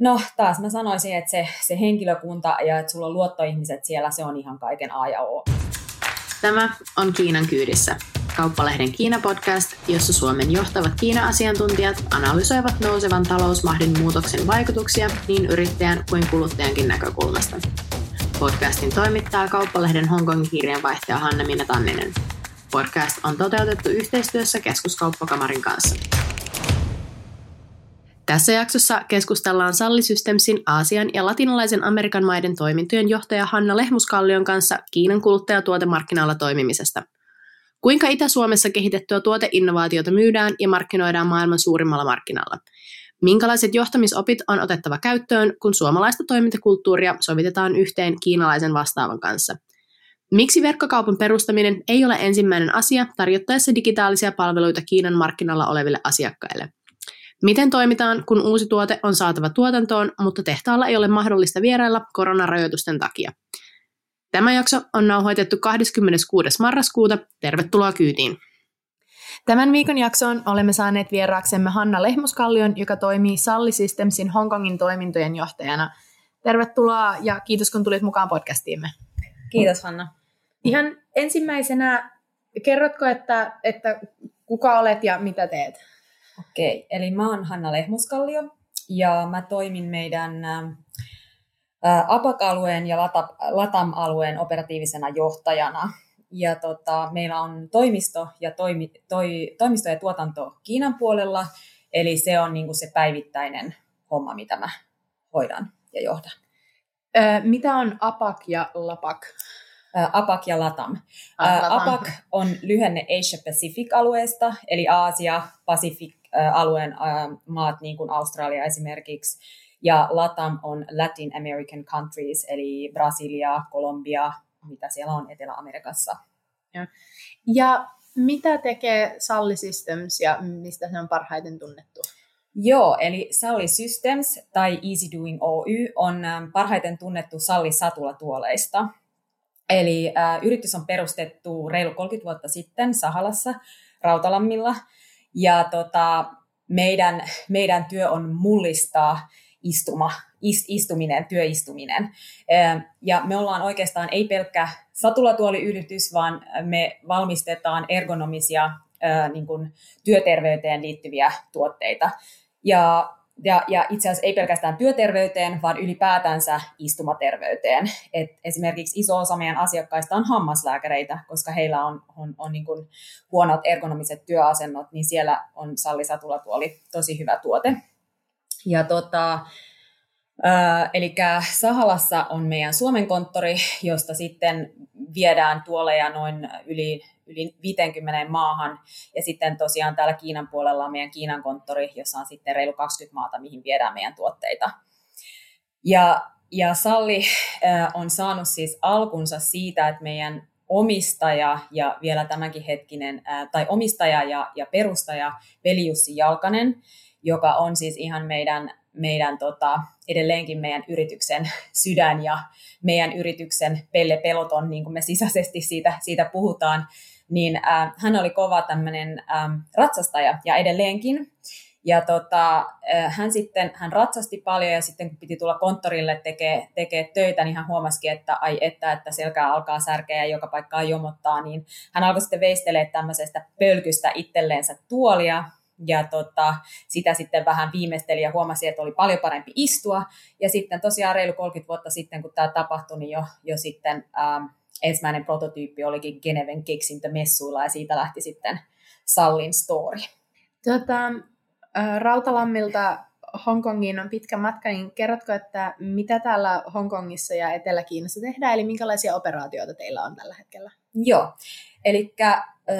No taas mä sanoisin, että se, se henkilökunta ja että sulla on luottoihmiset siellä, se on ihan kaiken A ja O. Tämä on Kiinan kyydissä, kauppalehden Kiina-podcast, jossa Suomen johtavat Kiina-asiantuntijat analysoivat nousevan talousmahdin muutoksen vaikutuksia niin yrittäjän kuin kuluttajankin näkökulmasta. Podcastin toimittaa kauppalehden Hongkongin kirjanvaihtaja Hanna-Minna Tanninen. Podcast on toteutettu yhteistyössä keskuskauppakamarin kanssa. Tässä jaksossa keskustellaan Salli Systemsin Aasian ja latinalaisen Amerikan maiden toimintojen johtaja Hanna Lehmuskallion kanssa Kiinan kuluttajatuotemarkkinoilla toimimisesta. Kuinka Itä-Suomessa kehitettyä tuoteinnovaatiota myydään ja markkinoidaan maailman suurimmalla markkinalla? Minkälaiset johtamisopit on otettava käyttöön, kun suomalaista toimintakulttuuria sovitetaan yhteen kiinalaisen vastaavan kanssa? Miksi verkkokaupan perustaminen ei ole ensimmäinen asia tarjottaessa digitaalisia palveluita Kiinan markkinalla oleville asiakkaille? Miten toimitaan, kun uusi tuote on saatava tuotantoon, mutta tehtaalla ei ole mahdollista vierailla koronarajoitusten takia? Tämä jakso on nauhoitettu 26. marraskuuta. Tervetuloa kyytiin! Tämän viikon jaksoon olemme saaneet vieraaksemme Hanna Lehmuskallion, joka toimii Salli Systemsin Hongkongin toimintojen johtajana. Tervetuloa ja kiitos kun tulit mukaan podcastiimme. Kiitos Hanna. Ihan ensimmäisenä, kerrotko, että, että kuka olet ja mitä teet? Okei, eli mä oon Hanna Lehmuskallio ja mä toimin meidän APAC-alueen ja LATAM-alueen operatiivisena johtajana. Ja tota, meillä on toimisto ja, toimi, toi, toimisto ja tuotanto Kiinan puolella, eli se on niin se päivittäinen homma, mitä mä hoidan ja johdan. mitä on APAC ja LAPAC? APAC ja LATAM. Ah, APAC on lyhenne Asia Pacific-alueesta, eli Aasia, Pacific alueen maat, niin kuin Australia esimerkiksi, ja LATAM on Latin American countries, eli Brasilia, Kolumbia, mitä siellä on Etelä-Amerikassa. Ja, ja mitä tekee Salli Systems ja mistä se on parhaiten tunnettu? Joo, eli Salli Systems tai Easy Doing Oy on parhaiten tunnettu Salli Satulatuoleista. Eli äh, yritys on perustettu reilu 30 vuotta sitten Sahalassa, Rautalammilla, ja tota, meidän, meidän työ on mullistaa istuma, ist, istuminen, työistuminen. Ja me ollaan oikeastaan ei pelkkä satulatuoliyritys, vaan me valmistetaan ergonomisia niin kuin työterveyteen liittyviä tuotteita. Ja ja, ja itse asiassa ei pelkästään työterveyteen, vaan ylipäätänsä istumaterveyteen. Et esimerkiksi iso osa meidän asiakkaista on hammaslääkäreitä, koska heillä on, on, on niin kuin huonot ergonomiset työasennot, niin siellä on Salli Satulatuoli tosi hyvä tuote. Ja tota, eli Sahalassa on meidän Suomen konttori, josta sitten viedään tuoleja noin yli yli 50 maahan. Ja sitten tosiaan täällä Kiinan puolella on meidän Kiinan konttori, jossa on sitten reilu 20 maata, mihin viedään meidän tuotteita. Ja, ja Salli on saanut siis alkunsa siitä, että meidän omistaja ja vielä tämänkin hetkinen, tai omistaja ja, ja perustaja Veli Jussi Jalkanen, joka on siis ihan meidän, meidän tota, edelleenkin meidän yrityksen sydän ja meidän yrityksen pelle peloton, niin kuin me sisäisesti siitä, siitä puhutaan, niin äh, hän oli kova tämmöinen äh, ratsastaja ja edelleenkin. Ja tota, äh, hän sitten hän ratsasti paljon ja sitten kun piti tulla konttorille tekee, tekee töitä, niin hän huomasikin, että ai että, että selkää alkaa särkeä ja joka paikkaa jomottaa, niin hän alkoi sitten veistelee tämmöisestä pölkystä itselleensä tuolia, ja tota, sitä sitten vähän viimeisteli ja huomasi, että oli paljon parempi istua. Ja sitten tosiaan reilu 30 vuotta sitten, kun tämä tapahtui, niin jo, jo sitten ähm, ensimmäinen prototyyppi olikin Geneven keksintö messuilla ja siitä lähti sitten Sallin story. Tota, Rautalammilta Hongkongiin on pitkä matka, niin kerrotko, että mitä täällä Hongkongissa ja Etelä-Kiinassa tehdään, eli minkälaisia operaatioita teillä on tällä hetkellä? Joo, eli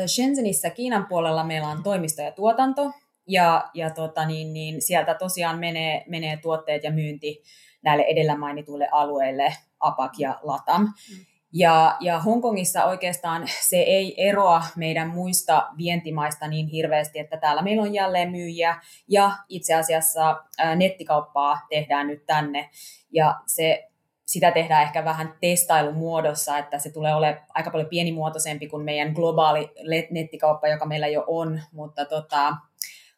Shenzhenissä Kiinan puolella meillä on toimisto ja tuotanto, ja, ja tota, niin, niin sieltä tosiaan menee, menee tuotteet ja myynti näille edellä mainituille alueille, APAC ja LATAM. Mm. Ja, ja Hongkongissa oikeastaan se ei eroa meidän muista vientimaista niin hirveästi, että täällä meillä on jälleen myyjiä ja itse asiassa nettikauppaa tehdään nyt tänne. Ja se, sitä tehdään ehkä vähän testailumuodossa, että se tulee olemaan aika paljon pienimuotoisempi kuin meidän globaali nettikauppa, joka meillä jo on, mutta tota,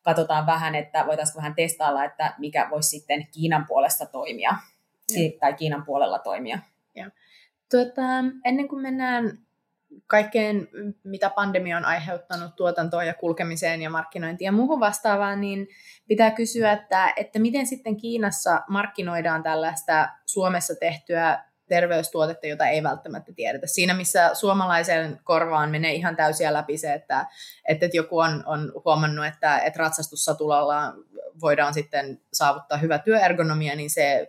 katsotaan vähän, että voitaisiinko vähän testailla, että mikä voisi sitten Kiinan puolesta toimia, mm. tai Kiinan puolella toimia. Ja. Tuota, ennen kuin mennään kaikkeen, mitä pandemia on aiheuttanut tuotantoon ja kulkemiseen ja markkinointiin ja muuhun vastaavaan, niin pitää kysyä, että, että miten sitten Kiinassa markkinoidaan tällaista Suomessa tehtyä terveystuotetta, jota ei välttämättä tiedetä. Siinä, missä suomalaisen korvaan menee ihan täysiä läpi se, että, että joku on, on huomannut, että, että ratsastussatulalla voidaan sitten saavuttaa hyvä työergonomia, niin se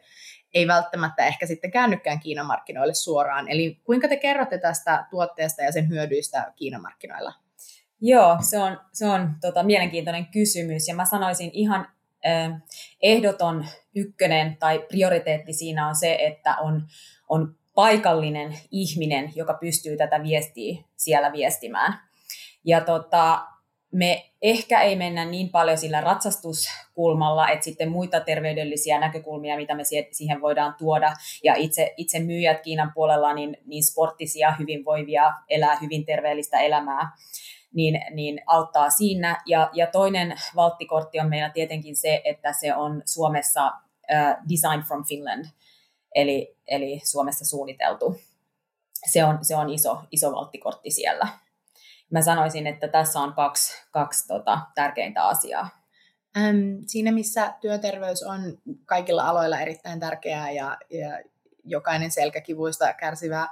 ei välttämättä ehkä sitten käännykään Kiinan markkinoille suoraan. Eli kuinka te kerrotte tästä tuotteesta ja sen hyödyistä Kiinan markkinoilla? Joo, se on, se on tota, mielenkiintoinen kysymys ja mä sanoisin ihan eh, ehdoton ykkönen tai prioriteetti siinä on se, että on, on paikallinen ihminen, joka pystyy tätä viestiä siellä viestimään. Ja tota, me ehkä ei mennä niin paljon sillä ratsastuskulmalla, että sitten muita terveydellisiä näkökulmia, mitä me siihen voidaan tuoda. Ja itse, itse myyjät Kiinan puolella, niin, niin sporttisia, hyvinvoivia, elää hyvin terveellistä elämää, niin, niin auttaa siinä. Ja, ja toinen valttikortti on meillä tietenkin se, että se on Suomessa uh, Design from Finland, eli, eli Suomessa suunniteltu. Se on, se on iso, iso valttikortti siellä mä sanoisin, että tässä on kaksi, kaksi tota, tärkeintä asiaa. Ähm, siinä missä työterveys on kaikilla aloilla erittäin tärkeää ja, ja jokainen selkäkivuista kärsivä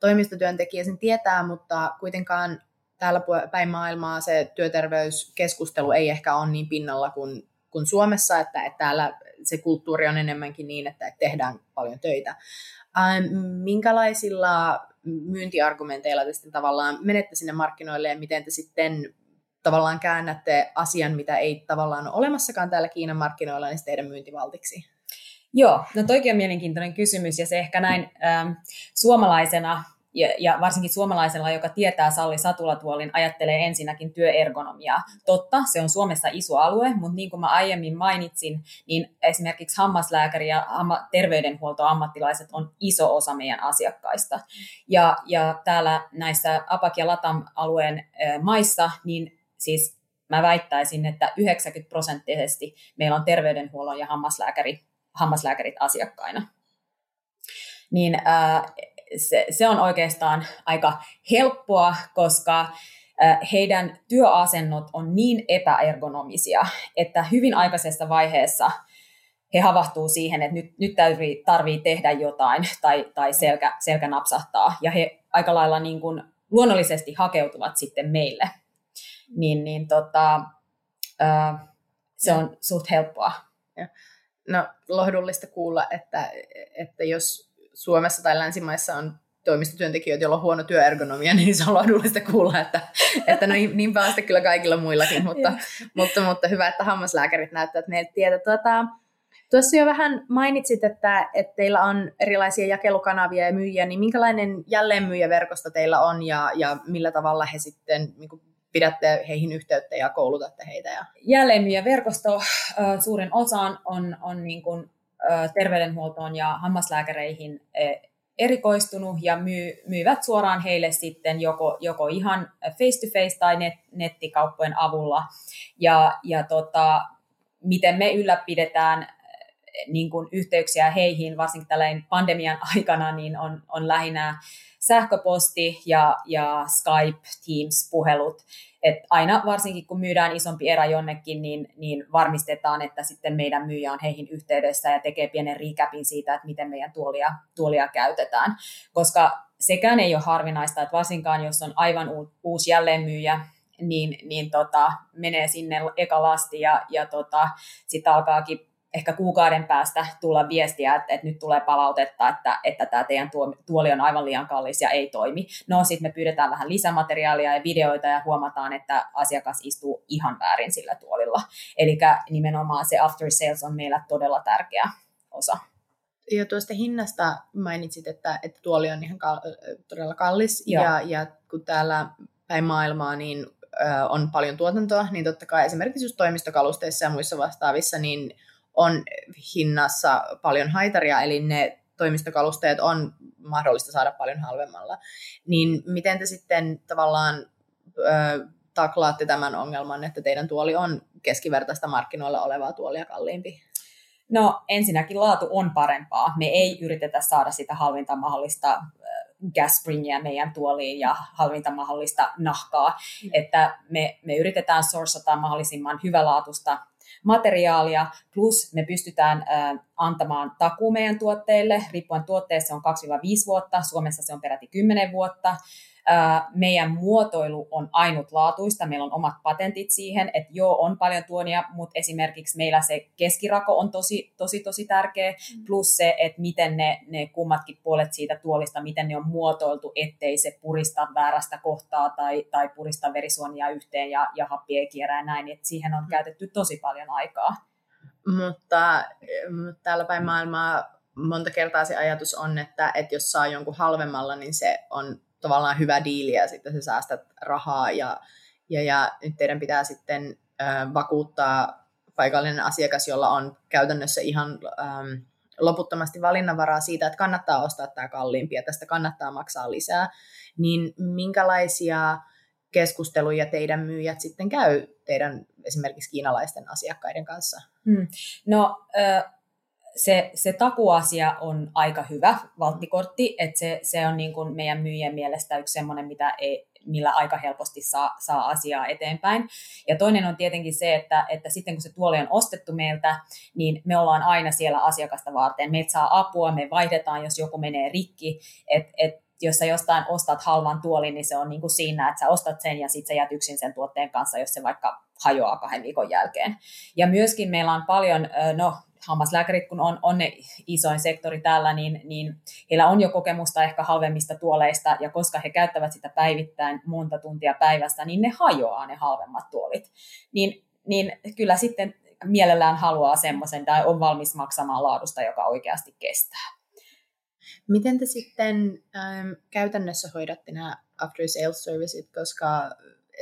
toimistotyöntekijä sen tietää, mutta kuitenkaan täällä päin maailmaa se työterveyskeskustelu ei ehkä ole niin pinnalla kuin, kuin Suomessa, että, että täällä se kulttuuri on enemmänkin niin, että tehdään paljon töitä. Ähm, minkälaisilla myyntiargumenteilla te sitten tavallaan menette sinne markkinoille ja miten te sitten tavallaan käännätte asian, mitä ei tavallaan ole olemassakaan täällä Kiinan markkinoilla, niin teidän myyntivaltiksi? Joo, no toikin on mielenkiintoinen kysymys ja se ehkä näin ähm, suomalaisena ja, ja varsinkin suomalaisella, joka tietää Salli Satulatuolin, ajattelee ensinnäkin työergonomiaa. Totta, se on Suomessa iso alue, mutta niin kuin mä aiemmin mainitsin, niin esimerkiksi hammaslääkäri ja hamma- terveydenhuoltoammattilaiset on iso osa meidän asiakkaista. Ja, ja täällä näissä APAK- ja LATAM-alueen maissa, niin siis mä väittäisin, että 90 prosenttisesti meillä on terveydenhuollon ja hammaslääkäri, hammaslääkärit asiakkaina. Niin se, se on oikeastaan aika helppoa, koska heidän työasennot on niin epäergonomisia, että hyvin aikaisessa vaiheessa he havahtuu siihen, että nyt, nyt tarvii, tarvii tehdä jotain tai, tai selkä, selkä napsahtaa. Ja he aika lailla niin kuin luonnollisesti hakeutuvat sitten meille. Niin, niin tota, se on suht helppoa. No lohdullista kuulla, että, että jos Suomessa tai länsimaissa on toimistotyöntekijöitä, joilla on huono työergonomia, niin se on lohdullista kuulla, että, että no niin päästä kyllä kaikilla muillakin, mutta, mutta, mutta hyvä, että hammaslääkärit näyttävät meille tietä. Tuota, tuossa jo vähän mainitsit, että, että teillä on erilaisia jakelukanavia ja myyjiä, niin minkälainen jälleenmyyjäverkosto teillä on ja, ja millä tavalla he sitten niin kuin pidätte heihin yhteyttä ja koulutatte heitä? Ja... Jälleenmyyjäverkosto suurin osa on, on, on niin kuin terveydenhuoltoon ja hammaslääkäreihin erikoistunut ja myy, myyvät suoraan heille sitten joko, joko ihan face-to-face tai net, nettikauppojen avulla. Ja, ja tota, miten me ylläpidetään niin kuin yhteyksiä heihin, varsinkin tällainen pandemian aikana, niin on, on lähinnä sähköposti ja, ja Skype, Teams-puhelut. Et aina varsinkin kun myydään isompi erä jonnekin, niin, niin varmistetaan, että sitten meidän myyjä on heihin yhteydessä ja tekee pienen recapin siitä, että miten meidän tuolia, tuolia käytetään. Koska sekään ei ole harvinaista, että varsinkaan jos on aivan uusi jälleenmyyjä, niin, niin tota, menee sinne eka lasti ja, ja tota, sitten alkaakin ehkä kuukauden päästä tulla viestiä, että, että nyt tulee palautetta, että, että tämä teidän tuoli on aivan liian kallis ja ei toimi. No sitten me pyydetään vähän lisämateriaalia ja videoita ja huomataan, että asiakas istuu ihan väärin sillä tuolilla. Eli nimenomaan se after sales on meillä todella tärkeä osa. Ja tuosta hinnasta mainitsit, että, että tuoli on ihan kal- todella kallis ja, ja kun täällä päin maailmaa niin on paljon tuotantoa, niin totta kai esimerkiksi just toimistokalusteissa ja muissa vastaavissa, niin on hinnassa paljon haitaria, eli ne toimistokalusteet on mahdollista saada paljon halvemmalla. Niin miten te sitten tavallaan ö, taklaatte tämän ongelman, että teidän tuoli on keskivertaista markkinoilla olevaa tuolia kalliimpi? No ensinnäkin laatu on parempaa. Me ei yritetä saada sitä halvinta mahdollista gaspringia meidän tuoliin ja halvinta mahdollista nahkaa. Mm. Että me, me yritetään sourcata mahdollisimman hyvälaatuista materiaalia, plus me pystytään antamaan takuu meidän tuotteille, riippuen tuotteessa on 2-5 vuotta, Suomessa se on peräti 10 vuotta, meidän muotoilu on ainutlaatuista, meillä on omat patentit siihen, että joo, on paljon tuonia, mutta esimerkiksi meillä se keskirako on tosi, tosi, tosi tärkeä, mm. plus se, että miten ne, ne kummatkin puolet siitä tuolista, miten ne on muotoiltu, ettei se purista väärästä kohtaa tai, tai purista verisuonia yhteen ja, ja happi ei kierrä näin, että siihen on mm. käytetty tosi paljon aikaa. Mutta, mutta täällä päin maailmaa monta kertaa se ajatus on, että, että jos saa jonkun halvemmalla, niin se on tavallaan hyvä diili ja sitten sä säästät rahaa ja, ja, ja nyt teidän pitää sitten ö, vakuuttaa paikallinen asiakas, jolla on käytännössä ihan ähm, loputtomasti valinnanvaraa siitä, että kannattaa ostaa tämä kalliimpi ja tästä kannattaa maksaa lisää, niin minkälaisia keskusteluja teidän myyjät sitten käy teidän esimerkiksi kiinalaisten asiakkaiden kanssa? Hmm. No, äh se, se takuasia on aika hyvä valttikortti, että se, se on niin kuin meidän myyjien mielestä yksi semmoinen, mitä ei, millä aika helposti saa, saa asiaa eteenpäin. Ja toinen on tietenkin se, että, että sitten kun se tuoli on ostettu meiltä, niin me ollaan aina siellä asiakasta varten. Meitä saa apua, me vaihdetaan, jos joku menee rikki, että et, jos sä jostain ostat halvan tuolin, niin se on niin kuin siinä, että sä ostat sen ja sitten sä yksin sen tuotteen kanssa, jos se vaikka hajoaa kahden viikon jälkeen. Ja myöskin meillä on paljon, no hammaslääkärit, kun on, on ne isoin sektori täällä, niin, niin heillä on jo kokemusta ehkä halvemmista tuoleista, ja koska he käyttävät sitä päivittäin monta tuntia päivästä, niin ne hajoaa ne halvemmat tuolit. Niin, niin kyllä sitten mielellään haluaa semmoisen tai on valmis maksamaan laadusta, joka oikeasti kestää. Miten te sitten ähm, käytännössä hoidatte nämä after sales services, koska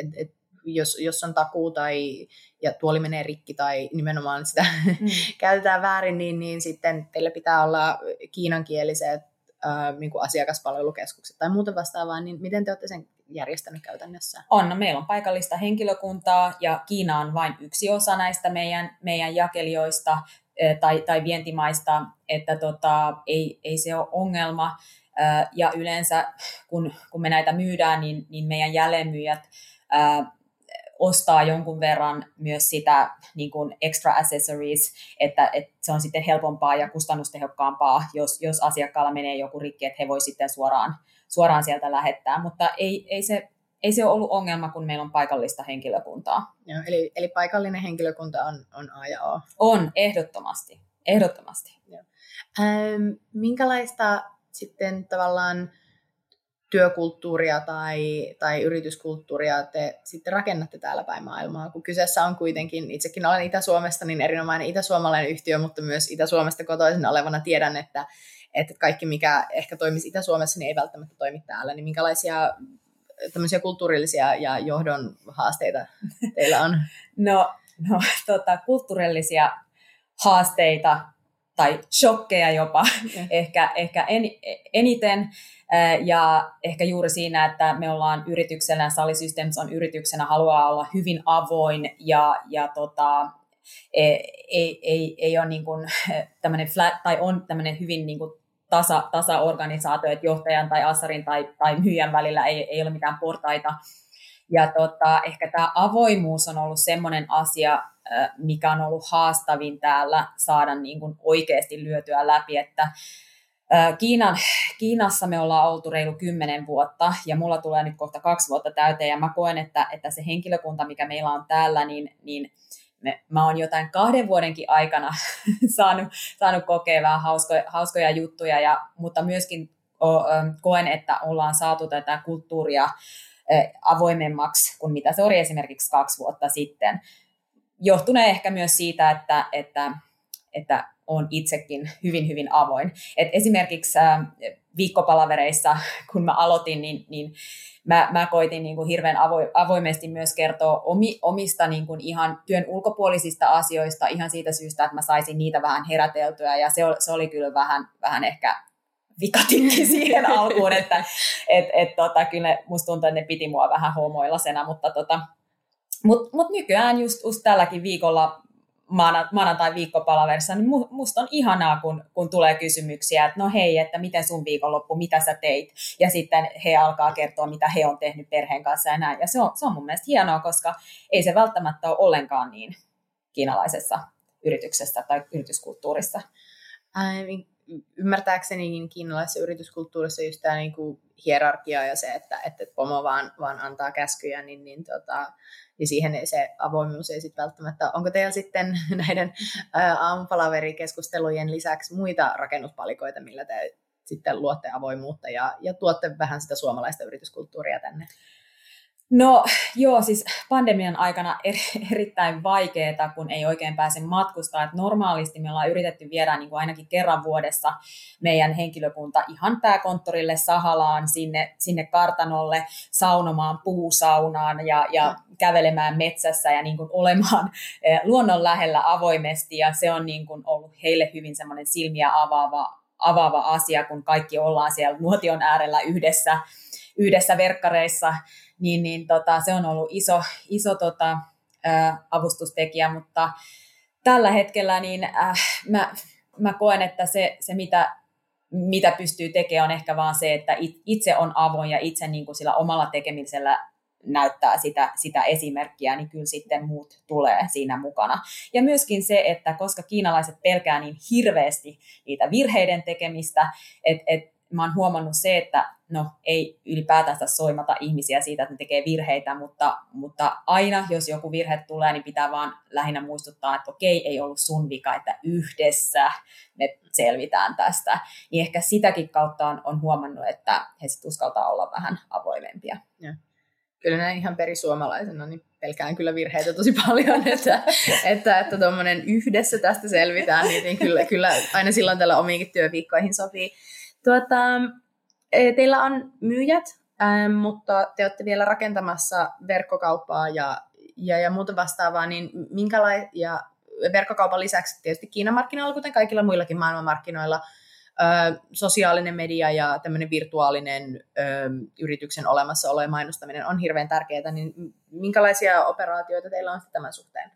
et, et, jos, jos on takuu tai ja tuoli menee rikki tai nimenomaan sitä mm. käytetään väärin, niin, niin sitten teillä pitää olla kiinankieliset ää, niin kuin asiakaspalvelukeskukset tai muuta vastaavaa, niin miten te olette sen järjestänyt käytännössä? On, no, meillä on paikallista henkilökuntaa ja Kiina on vain yksi osa näistä meidän, meidän jakelijoista tai, tai vientimaista, että tota, ei, ei se ole ongelma. Ja yleensä kun, kun me näitä myydään, niin, niin meidän jälleenmyyjät ostaa jonkun verran myös sitä niin kuin extra accessories, että, että se on sitten helpompaa ja kustannustehokkaampaa, jos, jos asiakkaalla menee joku rikki, että he voi sitten suoraan, suoraan sieltä lähettää, mutta ei, ei, se, ei se ole ollut ongelma, kun meillä on paikallista henkilökuntaa. Joo, eli, eli paikallinen henkilökunta on, on A ja O. On, ehdottomasti. Ehdottomasti. Joo. Ähm, minkälaista sitten tavallaan työkulttuuria tai, tai yrityskulttuuria te sitten rakennatte täällä päin maailmaa, kun kyseessä on kuitenkin, itsekin olen Itä-Suomesta, niin erinomainen itäsuomalainen yhtiö, mutta myös Itä-Suomesta kotoisin olevana tiedän, että, että kaikki, mikä ehkä toimisi Itä-Suomessa, niin ei välttämättä toimi täällä. Niin minkälaisia tämmöisiä kulttuurillisia ja johdon haasteita teillä on? No, no tota, kulttuurillisia haasteita tai shokkeja jopa mm. ehkä, ehkä en, eniten. Ja ehkä juuri siinä, että me ollaan yrityksenä, Sally Systems on yrityksenä, haluaa olla hyvin avoin ja, ja tota, ei, ei, ei, ei ole niin kuin tämmöinen flat, tai on tämmöinen hyvin niin kuin tasa, tasa-organisaatio, että johtajan tai assarin tai, tai myyjän välillä ei, ei ole mitään portaita. Ja tota, ehkä tämä avoimuus on ollut semmoinen asia, mikä on ollut haastavin täällä saada niin kuin oikeasti lyötyä läpi, että Kiinan, Kiinassa me ollaan oltu reilu kymmenen vuotta ja mulla tulee nyt kohta kaksi vuotta täyteen ja mä koen, että, että se henkilökunta, mikä meillä on täällä, niin, niin me, mä oon jotain kahden vuodenkin aikana saanut, saanut kokea vähän hauskoja, hauskoja juttuja, ja, mutta myöskin koen, että ollaan saatu tätä kulttuuria avoimemmaksi kuin mitä se oli esimerkiksi kaksi vuotta sitten. Johtuneen ehkä myös siitä, että, että, että on itsekin hyvin, hyvin avoin. Et esimerkiksi äh, viikkopalavereissa, kun mä aloitin, niin, niin mä, mä koitin niin kuin hirveän avo, avoimesti myös kertoa omi, omista niin kuin ihan työn ulkopuolisista asioista ihan siitä syystä, että mä saisin niitä vähän heräteltyä ja se, se oli kyllä vähän, vähän ehkä vikatikki siihen alkuun, että et, et, tota, kyllä musta tuntuu, että ne piti mua vähän homoillasena, mutta tota, Mutta mut nykyään just, just tälläkin viikolla maanantai viikkopalaverissa, niin musta on ihanaa, kun, kun tulee kysymyksiä, että no hei, että miten sun viikonloppu, mitä sä teit, ja sitten he alkaa kertoa, mitä he on tehnyt perheen kanssa ja näin, ja se on, se on mun mielestä hienoa, koska ei se välttämättä ole ollenkaan niin kiinalaisessa yrityksessä tai yrityskulttuurissa. Niin ymmärtääkseni niin kiinalaisessa yrityskulttuurissa just tämä niinku hierarkia ja se, että, että pomo vaan, vaan antaa käskyjä, niin, niin tota, niin siihen ei se avoimuus ei sitten välttämättä. Onko teillä sitten näiden aamupalaverikeskustelujen lisäksi muita rakennuspalikoita, millä te sitten luotte avoimuutta ja, ja tuotte vähän sitä suomalaista yrityskulttuuria tänne? No joo, siis pandemian aikana er, erittäin vaikeaa, kun ei oikein pääse matkustaa. Et normaalisti me ollaan yritetty viedä niin kuin ainakin kerran vuodessa meidän henkilökunta ihan pääkonttorille Sahalaan, sinne, sinne kartanolle, saunomaan puusaunaan ja, ja kävelemään metsässä ja niin kuin olemaan eh, luonnon lähellä avoimesti. Ja se on niin kuin ollut heille hyvin semmoinen silmiä avaava, avaava asia, kun kaikki ollaan siellä nuotion äärellä yhdessä, yhdessä verkkareissa niin, niin tota, se on ollut iso, iso tota, ää, avustustekijä, mutta tällä hetkellä niin äh, mä, mä koen, että se, se mitä, mitä pystyy tekemään on ehkä vaan se, että itse on avoin ja itse niin kuin sillä omalla tekemisellä näyttää sitä, sitä esimerkkiä, niin kyllä sitten muut tulee siinä mukana. Ja myöskin se, että koska kiinalaiset pelkää niin hirveästi niitä virheiden tekemistä, että et mä oon huomannut se, että no ei ylipäätänsä soimata ihmisiä siitä, että ne tekee virheitä, mutta, mutta aina jos joku virhe tulee, niin pitää vaan lähinnä muistuttaa, että okei, ei ollut sun vika, että yhdessä me selvitään tästä. Niin ehkä sitäkin kautta on, on huomannut, että he sitten uskaltaa olla vähän avoimempia. Ja. Kyllä näin ihan perisuomalaisena, niin pelkään kyllä virheitä tosi paljon, että että, että tuommoinen yhdessä tästä selvitään, niin, niin kyllä, kyllä aina silloin tällä omiinkin työviikkoihin sopii. Tuota, e, teillä on myyjät, mutta te olette vielä rakentamassa verkkokauppaa ja, ja, ja muuta vastaavaa, niin minkälaisia, ja verkkokaupan lisäksi tietysti Kiinan markkinoilla, kuten kaikilla muillakin maailmanmarkkinoilla, sosiaalinen media ja tämmöinen virtuaalinen ö, yrityksen olemassaolo ja mainostaminen on hirveän tärkeää, niin minkälaisia operaatioita teillä on tämän suhteen?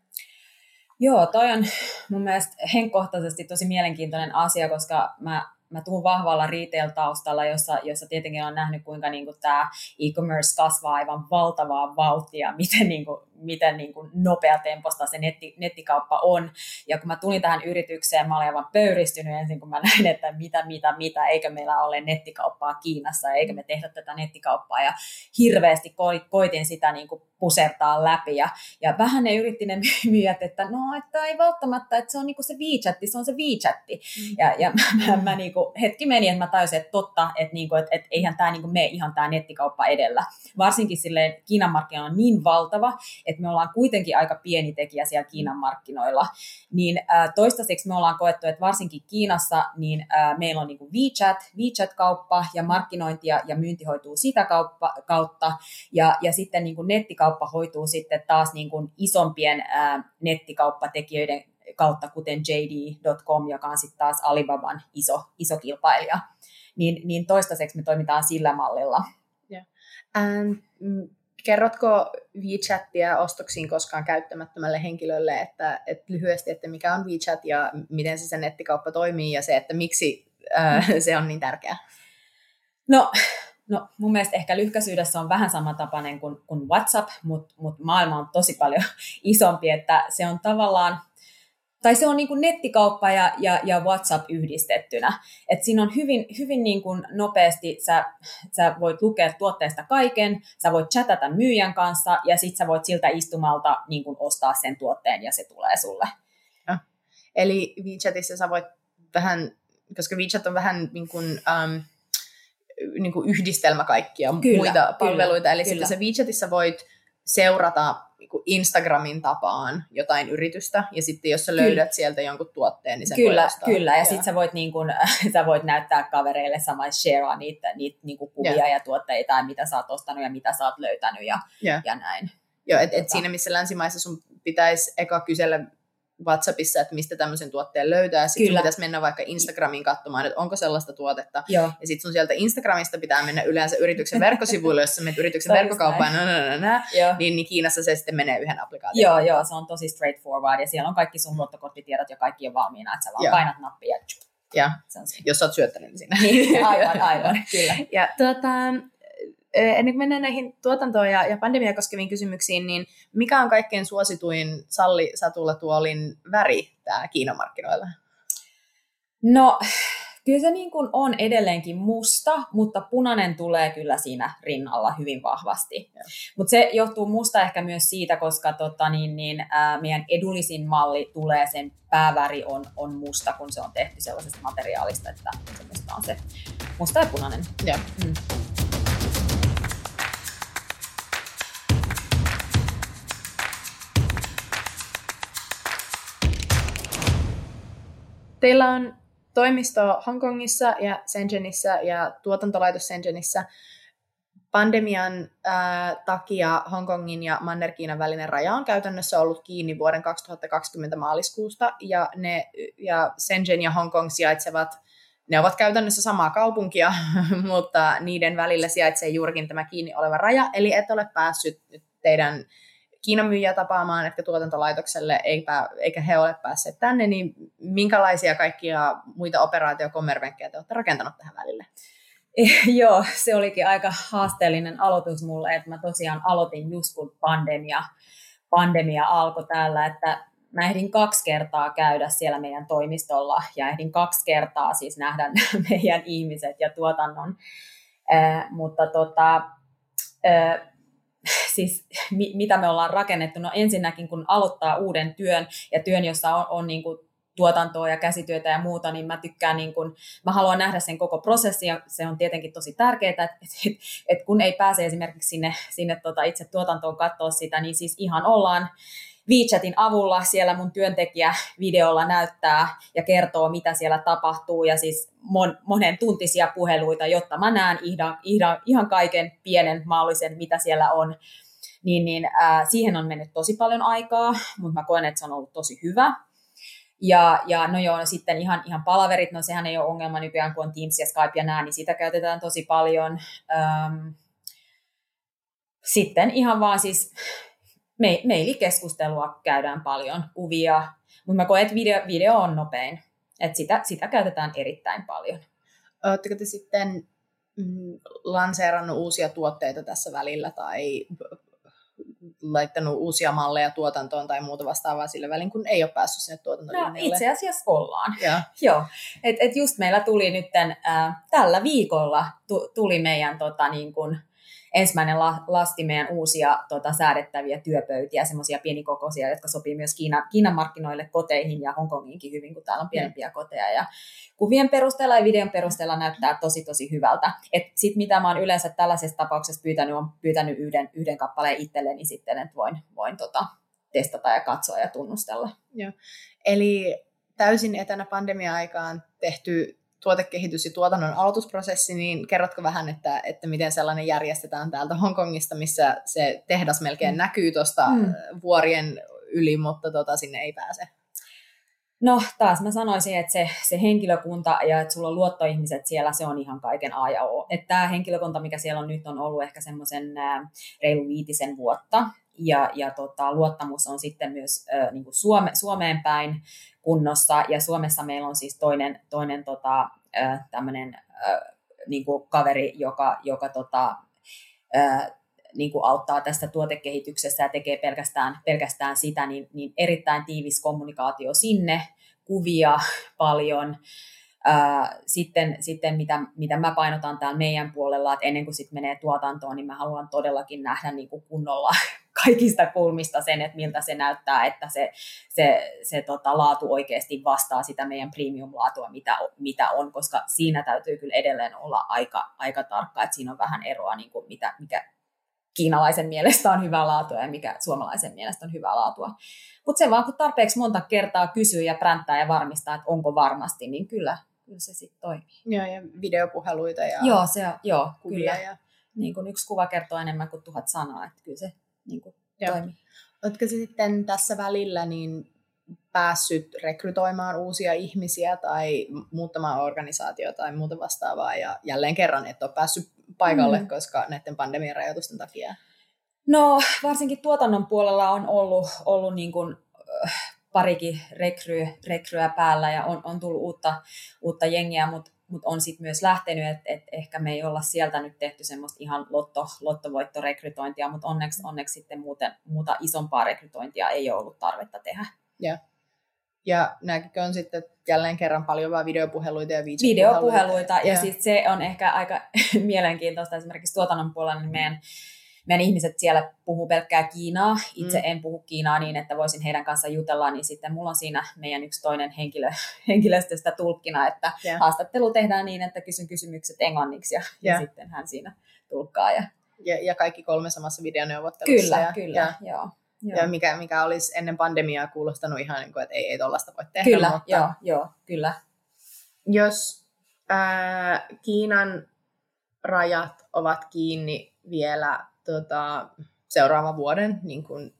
Joo, toi on mun mielestä henkkohtaisesti tosi mielenkiintoinen asia, koska mä mä tuun vahvalla retail-taustalla, jossa, jossa tietenkin on nähnyt, kuinka niin kuin tämä e-commerce kasvaa aivan valtavaa vauhtia, miten, niin kuin, miten niin kuin nopeatempoista se netti, nettikauppa on. Ja kun mä tulin tähän yritykseen, mä olin aivan pöyristynyt ensin, kun mä näin, että mitä, mitä, mitä, eikö meillä ole nettikauppaa Kiinassa, eikö me tehdä tätä nettikauppaa. Ja hirveästi koitin sitä niin kuin pusertaa läpi. Ja, ja vähän ne yritti ne myyjät, että no, että ei välttämättä, että se on niinku se WeChat, se on se WeChat. Mm. Ja, ja mä, mä, mä niinku, hetki meni, että mä tajusin, että totta, että, niinku, että, että eihän tämä niinku mene ihan tämä nettikauppa edellä. Varsinkin silleen Kiinan markkina on niin valtava, että me ollaan kuitenkin aika pieni tekijä siellä Kiinan markkinoilla. Niin toistaiseksi me ollaan koettu, että varsinkin Kiinassa niin meillä on niinku WeChat, WeChat-kauppa ja markkinointi ja, ja myynti hoituu sitä kauppa, kautta. Ja, ja sitten niinku nettikauppa nettikauppa hoituu sitten taas niin kuin isompien ää, nettikauppatekijöiden kautta, kuten JD.com, joka on sitten taas Alibaban iso, iso kilpailija. Niin, niin toistaiseksi me toimitaan sillä mallilla. Yeah. And, mm, kerrotko WeChatia ostoksiin koskaan käyttämättömälle henkilölle, että, että lyhyesti, että mikä on WeChat ja miten se, se nettikauppa toimii ja se, että miksi ää, se on niin tärkeää? No No mun mielestä ehkä lyhkäisyydessä on vähän samantapainen kuin, kuin WhatsApp, mutta mut maailma on tosi paljon isompi, että se on tavallaan, tai se on niin kuin nettikauppa ja, ja, ja WhatsApp yhdistettynä. Et siinä on hyvin, hyvin niin kuin nopeasti, sä, sä voit lukea tuotteesta kaiken, sä voit chatata myyjän kanssa ja sitten sä voit siltä istumalta niin kuin ostaa sen tuotteen ja se tulee sulle. Ja. Eli WeChatissa sä voit vähän, koska WeChat on vähän niin kuin, um, niin kuin yhdistelmä kaikkia kyllä, muita palveluita. Kyllä, Eli kyllä. sitten se WeChatissa voit seurata niin kuin Instagramin tapaan jotain yritystä, ja sitten jos sä löydät kyllä. sieltä jonkun tuotteen, niin sen Kyllä, voi ostaa. kyllä. ja sitten sä voit, niin kun, sä voit näyttää kavereille samalla sharea niitä, niitä niin kuin kuvia yeah. ja tuotteita, ja mitä sä oot ostanut ja mitä sä oot löytänyt ja, yeah. ja näin. Joo, et, et tota. siinä missä länsimaissa sun pitäisi eka kysellä WhatsAppissa, että mistä tämmöisen tuotteen löytää. Sitten sun pitäisi mennä vaikka Instagramiin katsomaan, että onko sellaista tuotetta. Joo. Ja sitten sun sieltä Instagramista pitää mennä yleensä yrityksen verkkosivuille, jos menet yrityksen verkkokauppaan, nä, nä, nä, nä, niin, niin Kiinassa se sitten menee yhden applikaation. Joo, joo, se on tosi straightforward ja siellä on kaikki sun luottokorttitiedot ja kaikki on valmiina, että sä vaan joo. painat nappia ja ja, jos sä oot syöttänyt niin. Niin, aivan, aivan, kyllä. Ja tuota, ennen kuin mennään näihin tuotantoon ja, ja pandemia koskeviin kysymyksiin, niin mikä on kaikkein suosituin Salli Satulla tuolin väri täällä Kiinan markkinoilla? No, kyllä se niin kuin on edelleenkin musta, mutta punainen tulee kyllä siinä rinnalla hyvin vahvasti. Mutta se johtuu musta ehkä myös siitä, koska tota, niin, niin, ää, meidän edullisin malli tulee, sen pääväri on, on musta, kun se on tehty sellaisesta materiaalista, että se musta on se musta ja punainen. Ja. Mm. Teillä on toimisto Hongkongissa ja Shenzhenissä ja tuotantolaitos Shenzhenissä. Pandemian ää, takia Hongkongin ja Manner-Kiinan välinen raja on käytännössä ollut kiinni vuoden 2020 maaliskuusta, ja, ne, ja Shenzhen ja Hongkong sijaitsevat, ne ovat käytännössä samaa kaupunkia, mutta niiden välillä sijaitsee juurikin tämä kiinni oleva raja, eli et ole päässyt teidän Kiinan myyjiä tapaamaan, että tuotantolaitokselle, eikä, eikä he ole päässeet tänne, niin minkälaisia kaikkia muita operaatiokommervenkkejä te olette rakentanut tähän välille? Joo, se olikin aika haasteellinen aloitus mulle, että mä tosiaan aloitin just kun pandemia, pandemia alkoi täällä, että mä ehdin kaksi kertaa käydä siellä meidän toimistolla ja ehdin kaksi kertaa siis nähdä meidän ihmiset ja tuotannon, äh, mutta tota, äh, siis mi, mitä me ollaan rakennettu. No ensinnäkin, kun aloittaa uuden työn ja työn, jossa on, on niin kuin tuotantoa ja käsityötä ja muuta, niin mä tykkään, niin kun, mä haluan nähdä sen koko prosessin ja se on tietenkin tosi tärkeää, että et, et kun ei pääse esimerkiksi sinne, sinne tota itse tuotantoon katsoa sitä, niin siis ihan ollaan WeChatin avulla siellä mun työntekijä videolla näyttää ja kertoo, mitä siellä tapahtuu ja siis mon, monen tuntisia puheluita, jotta mä näen ihan, ihan, ihan kaiken pienen mahdollisen, mitä siellä on. Niin, niin äh, siihen on mennyt tosi paljon aikaa, mutta mä koen, että se on ollut tosi hyvä. Ja, ja no joo, no sitten ihan, ihan palaverit, no sehän ei ole ongelma nykyään, kun on Teams ja Skype ja nää, niin sitä käytetään tosi paljon. Ähm, sitten ihan vaan siis me, meilikeskustelua käydään paljon, kuvia, mutta mä koen, että video, video on nopein, että sitä, sitä käytetään erittäin paljon. Oletteko te sitten mm, lanseerannut uusia tuotteita tässä välillä tai laittanut uusia malleja tuotantoon tai muuta vastaavaa sillä välin, kun ei ole päässyt sinne tuotantolinjalle? No, itse asiassa ollaan. Ja. Joo. Et, et just meillä tuli nyt äh, tällä viikolla tu, tuli meidän tota, niin kun, ensimmäinen la, lasti meidän uusia tota, säädettäviä työpöytiä, semmoisia pienikokoisia, jotka sopii myös Kiina, Kiinan markkinoille, koteihin ja Hongkongiinkin hyvin, kun täällä on pienempiä mm. koteja. Ja kuvien perusteella ja videon perusteella näyttää tosi tosi hyvältä. Sitten mitä mä oon yleensä tällaisessa tapauksessa pyytänyt, on pyytänyt yhden, yhden kappaleen itselleni sitten, että voin, voin tota, testata ja katsoa ja tunnustella. Joo. Eli täysin etänä pandemia-aikaan tehty tuotekehitys- ja tuotannon aloitusprosessi, niin kerrotko vähän, että, että miten sellainen järjestetään täältä Hongkongista, missä se tehdas melkein mm. näkyy tuosta mm. vuorien yli, mutta tota, sinne ei pääse? No taas mä sanoisin, että se, se henkilökunta ja että sulla on luottoihmiset siellä, se on ihan kaiken A ja O. Että tämä henkilökunta, mikä siellä on nyt, on ollut ehkä semmoisen reilu viitisen vuotta. Ja, ja tota, luottamus on sitten myös äh, niin kuin Suome, Suomeen päin kunnossa. Ja Suomessa meillä on siis toinen, toinen tota, tämmöinen niin kuin kaveri, joka, joka tota, niin kuin auttaa tästä tuotekehityksessä ja tekee pelkästään, pelkästään sitä, niin, niin erittäin tiivis kommunikaatio sinne, kuvia paljon. Sitten, sitten mitä, mitä mä painotan täällä meidän puolella, että ennen kuin sitten menee tuotantoon, niin mä haluan todellakin nähdä niin kuin kunnolla kaikista kulmista sen, että miltä se näyttää, että se, se, se tota, laatu oikeasti vastaa sitä meidän premium-laatua, mitä, mitä on, koska siinä täytyy kyllä edelleen olla aika, aika tarkka, että siinä on vähän eroa, niin kuin mitä, mikä kiinalaisen mielestä on hyvää laatua ja mikä suomalaisen mielestä on hyvää laatua. Mutta se vaan, kun tarpeeksi monta kertaa kysyy ja pränttää ja varmistaa, että onko varmasti, niin kyllä, kyllä se sitten toimii. Joo, ja videopuheluita ja Joo, se joo, kyllä. Ja... Niin kuin yksi kuva kertoo enemmän kuin tuhat sanaa, että kyllä se niin kuin toimii. Oletko sitten tässä välillä niin päässyt rekrytoimaan uusia ihmisiä tai muuttamaan organisaatiota tai muuta vastaavaa ja jälleen kerran et ole päässyt paikalle, mm. koska näiden pandemian rajoitusten takia? No varsinkin tuotannon puolella on ollut, ollut niin kuin, äh, parikin rekry, rekryä päällä ja on, on tullut uutta, uutta jengiä, mutta mut on sitten myös lähtenyt, että et ehkä me ei olla sieltä nyt tehty semmoista ihan lotto, lottovoittorekrytointia, mutta onneksi, onneksi sitten muuten, muuta isompaa rekrytointia ei ole ollut tarvetta tehdä. Yeah. Ja nämäkin on sitten jälleen kerran paljon vain videopuheluita ja videopuheluita. Ja, ja sitten se on ehkä aika mielenkiintoista esimerkiksi tuotannon puolella, niin meidän, meidän ihmiset siellä puhuu pelkkää Kiinaa. Itse mm. en puhu Kiinaa niin, että voisin heidän kanssa jutella, niin sitten mulla on siinä meidän yksi toinen henkilö, henkilöstöstä tulkkina, että yeah. haastattelu tehdään niin, että kysyn kysymykset englanniksi ja, yeah. ja sitten hän siinä tulkkaa. Ja, ja, ja kaikki kolme samassa videoneuvottelussa. Kyllä, ja, kyllä, ja, joo. Joo. Ja mikä, mikä olisi ennen pandemiaa kuulostanut ihan niin kuin, että ei, ei tuollaista voi tehdä. Kyllä, mutta joo, joo, kyllä. Jos ää, Kiinan rajat ovat kiinni vielä tota, seuraavan vuoden, niin kuin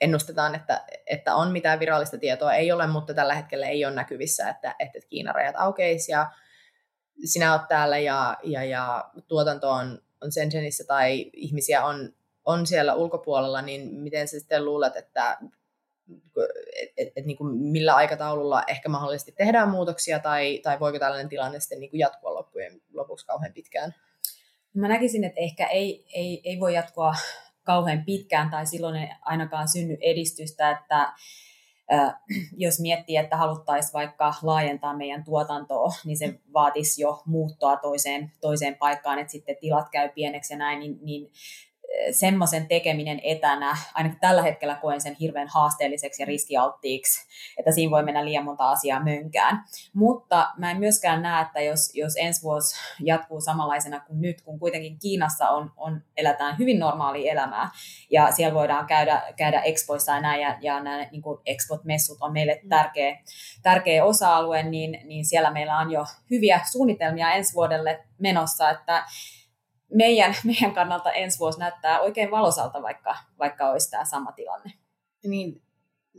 ennustetaan, että, että on mitään virallista tietoa, ei ole, mutta tällä hetkellä ei ole näkyvissä, että, että Kiinan rajat aukeisi ja sinä olet täällä ja, ja, ja tuotanto on, on Shenzhenissä tai ihmisiä on on siellä ulkopuolella, niin miten sä sitten luulet, että et, et, et, niin kuin millä aikataululla ehkä mahdollisesti tehdään muutoksia, tai, tai voiko tällainen tilanne sitten niin kuin jatkua loppujen, lopuksi kauhean pitkään? Mä näkisin, että ehkä ei, ei, ei voi jatkua kauhean pitkään, tai silloin ei ainakaan synny edistystä, että jos miettii, että haluttaisiin vaikka laajentaa meidän tuotantoa, niin se vaatisi jo muuttoa toiseen, toiseen paikkaan, että sitten tilat käy pieneksi ja näin, niin, niin semmoisen tekeminen etänä, ainakin tällä hetkellä koen sen hirveän haasteelliseksi ja riskialttiiksi, että siinä voi mennä liian monta asiaa mönkään. Mutta mä en myöskään näe, että jos, jos ensi vuosi jatkuu samanlaisena kuin nyt, kun kuitenkin Kiinassa on, on elätään hyvin normaalia elämää, ja siellä voidaan käydä, käydä expoissa ja näin, ja, ja nämä niin expot-messut on meille mm. tärkeä, tärkeä osa-alue, niin, niin siellä meillä on jo hyviä suunnitelmia ensi vuodelle menossa, että meidän, meidän kannalta ensi vuosi näyttää oikein valosalta, vaikka, vaikka olisi tämä sama tilanne. Niin,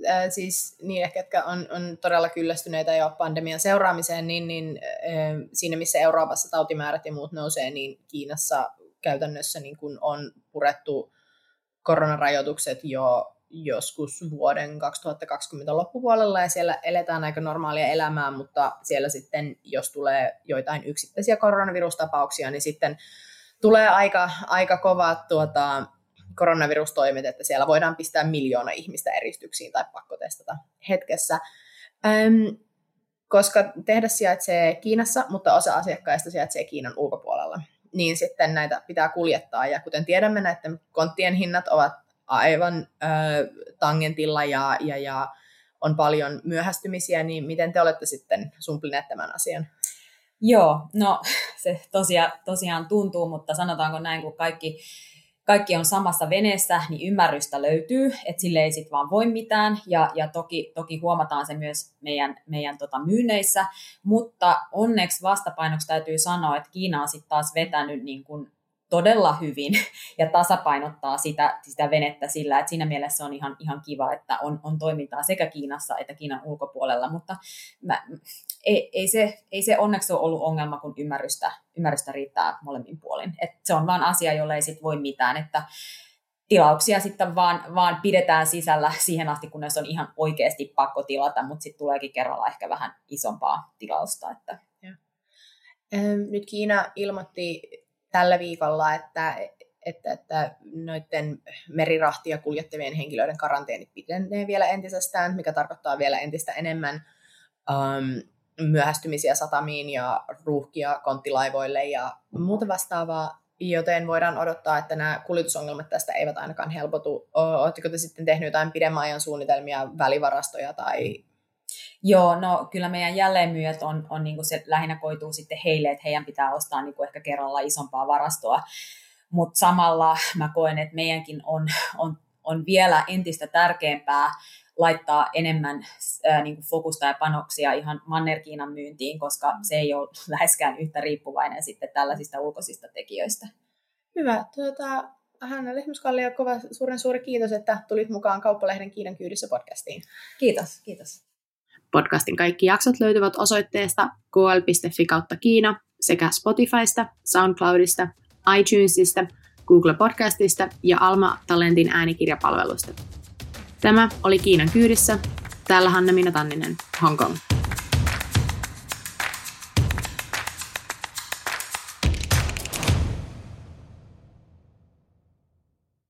äh, siis niille, ketkä on, on todella kyllästyneitä jo pandemian seuraamiseen, niin, niin äh, siinä missä Euroopassa tautimäärät ja muut nousee, niin Kiinassa käytännössä niin kun on purettu koronarajoitukset jo joskus vuoden 2020 loppupuolella ja siellä eletään aika normaalia elämää, mutta siellä sitten, jos tulee joitain yksittäisiä koronavirustapauksia, niin sitten tulee aika, aika kovat tuota, koronavirustoimet, että siellä voidaan pistää miljoona ihmistä eristyksiin tai pakkotestata hetkessä. Öm, koska tehdas sijaitsee Kiinassa, mutta osa asiakkaista sijaitsee Kiinan ulkopuolella, niin sitten näitä pitää kuljettaa. Ja kuten tiedämme, näiden konttien hinnat ovat aivan ö, tangentilla ja, ja, ja on paljon myöhästymisiä, niin miten te olette sitten sumplineet tämän asian? Joo, no se tosiaan, tosiaan tuntuu, mutta sanotaanko näin, kun kaikki, kaikki on samassa veneessä, niin ymmärrystä löytyy, että sille ei sitten vaan voi mitään, ja, ja toki, toki huomataan se myös meidän, meidän tota myynneissä, mutta onneksi vastapainoksi täytyy sanoa, että Kiina on sitten taas vetänyt niin kuin todella hyvin ja tasapainottaa sitä, sitä venettä sillä, että siinä mielessä on ihan, ihan kiva, että on, on toimintaa sekä Kiinassa että Kiinan ulkopuolella, mutta mä, ei, ei, se, ei se onneksi ole ollut ongelma, kun ymmärrystä, ymmärrystä riittää molemmin puolin. Et se on vain asia, jolle ei sit voi mitään, että tilauksia sitten vaan, vaan pidetään sisällä siihen asti, kunnes on ihan oikeasti pakko tilata, mutta sitten tuleekin kerralla ehkä vähän isompaa tilausta. Että. Nyt Kiina ilmoitti tällä viikolla, että, että, että noiden merirahtia kuljettavien henkilöiden karanteenit pitenee vielä entisestään, mikä tarkoittaa vielä entistä enemmän um, myöhästymisiä satamiin ja ruuhkia konttilaivoille ja muuta vastaavaa, joten voidaan odottaa, että nämä kuljetusongelmat tästä eivät ainakaan helpotu. Oletteko te sitten tehnyt jotain pidemmän ajan suunnitelmia, välivarastoja tai Joo, no kyllä meidän jälleenmyyjät on, on niin kuin se lähinnä koituu sitten heille, että heidän pitää ostaa niin kuin ehkä kerralla isompaa varastoa. Mutta samalla mä koen, että meidänkin on, on, on vielä entistä tärkeämpää laittaa enemmän ää, niin kuin fokusta ja panoksia ihan Manner-Kiinan myyntiin, koska se ei ole läheskään yhtä riippuvainen sitten tällaisista ulkoisista tekijöistä. Hyvä. Tuota, Hanna Lehmuskallio, kova suuren suuri kiitos, että tulit mukaan Kauppalehden Kiinan kyydissä podcastiin. Kiitos, kiitos. Podcastin kaikki jaksot löytyvät osoitteesta kl.fi kautta Kiina sekä Spotifysta, SoundCloudista, iTunesista, Google Podcastista ja Alma Talentin äänikirjapalveluista. Tämä oli Kiinan kyydissä. Täällä Hanna Minna Tanninen, Hong Kong.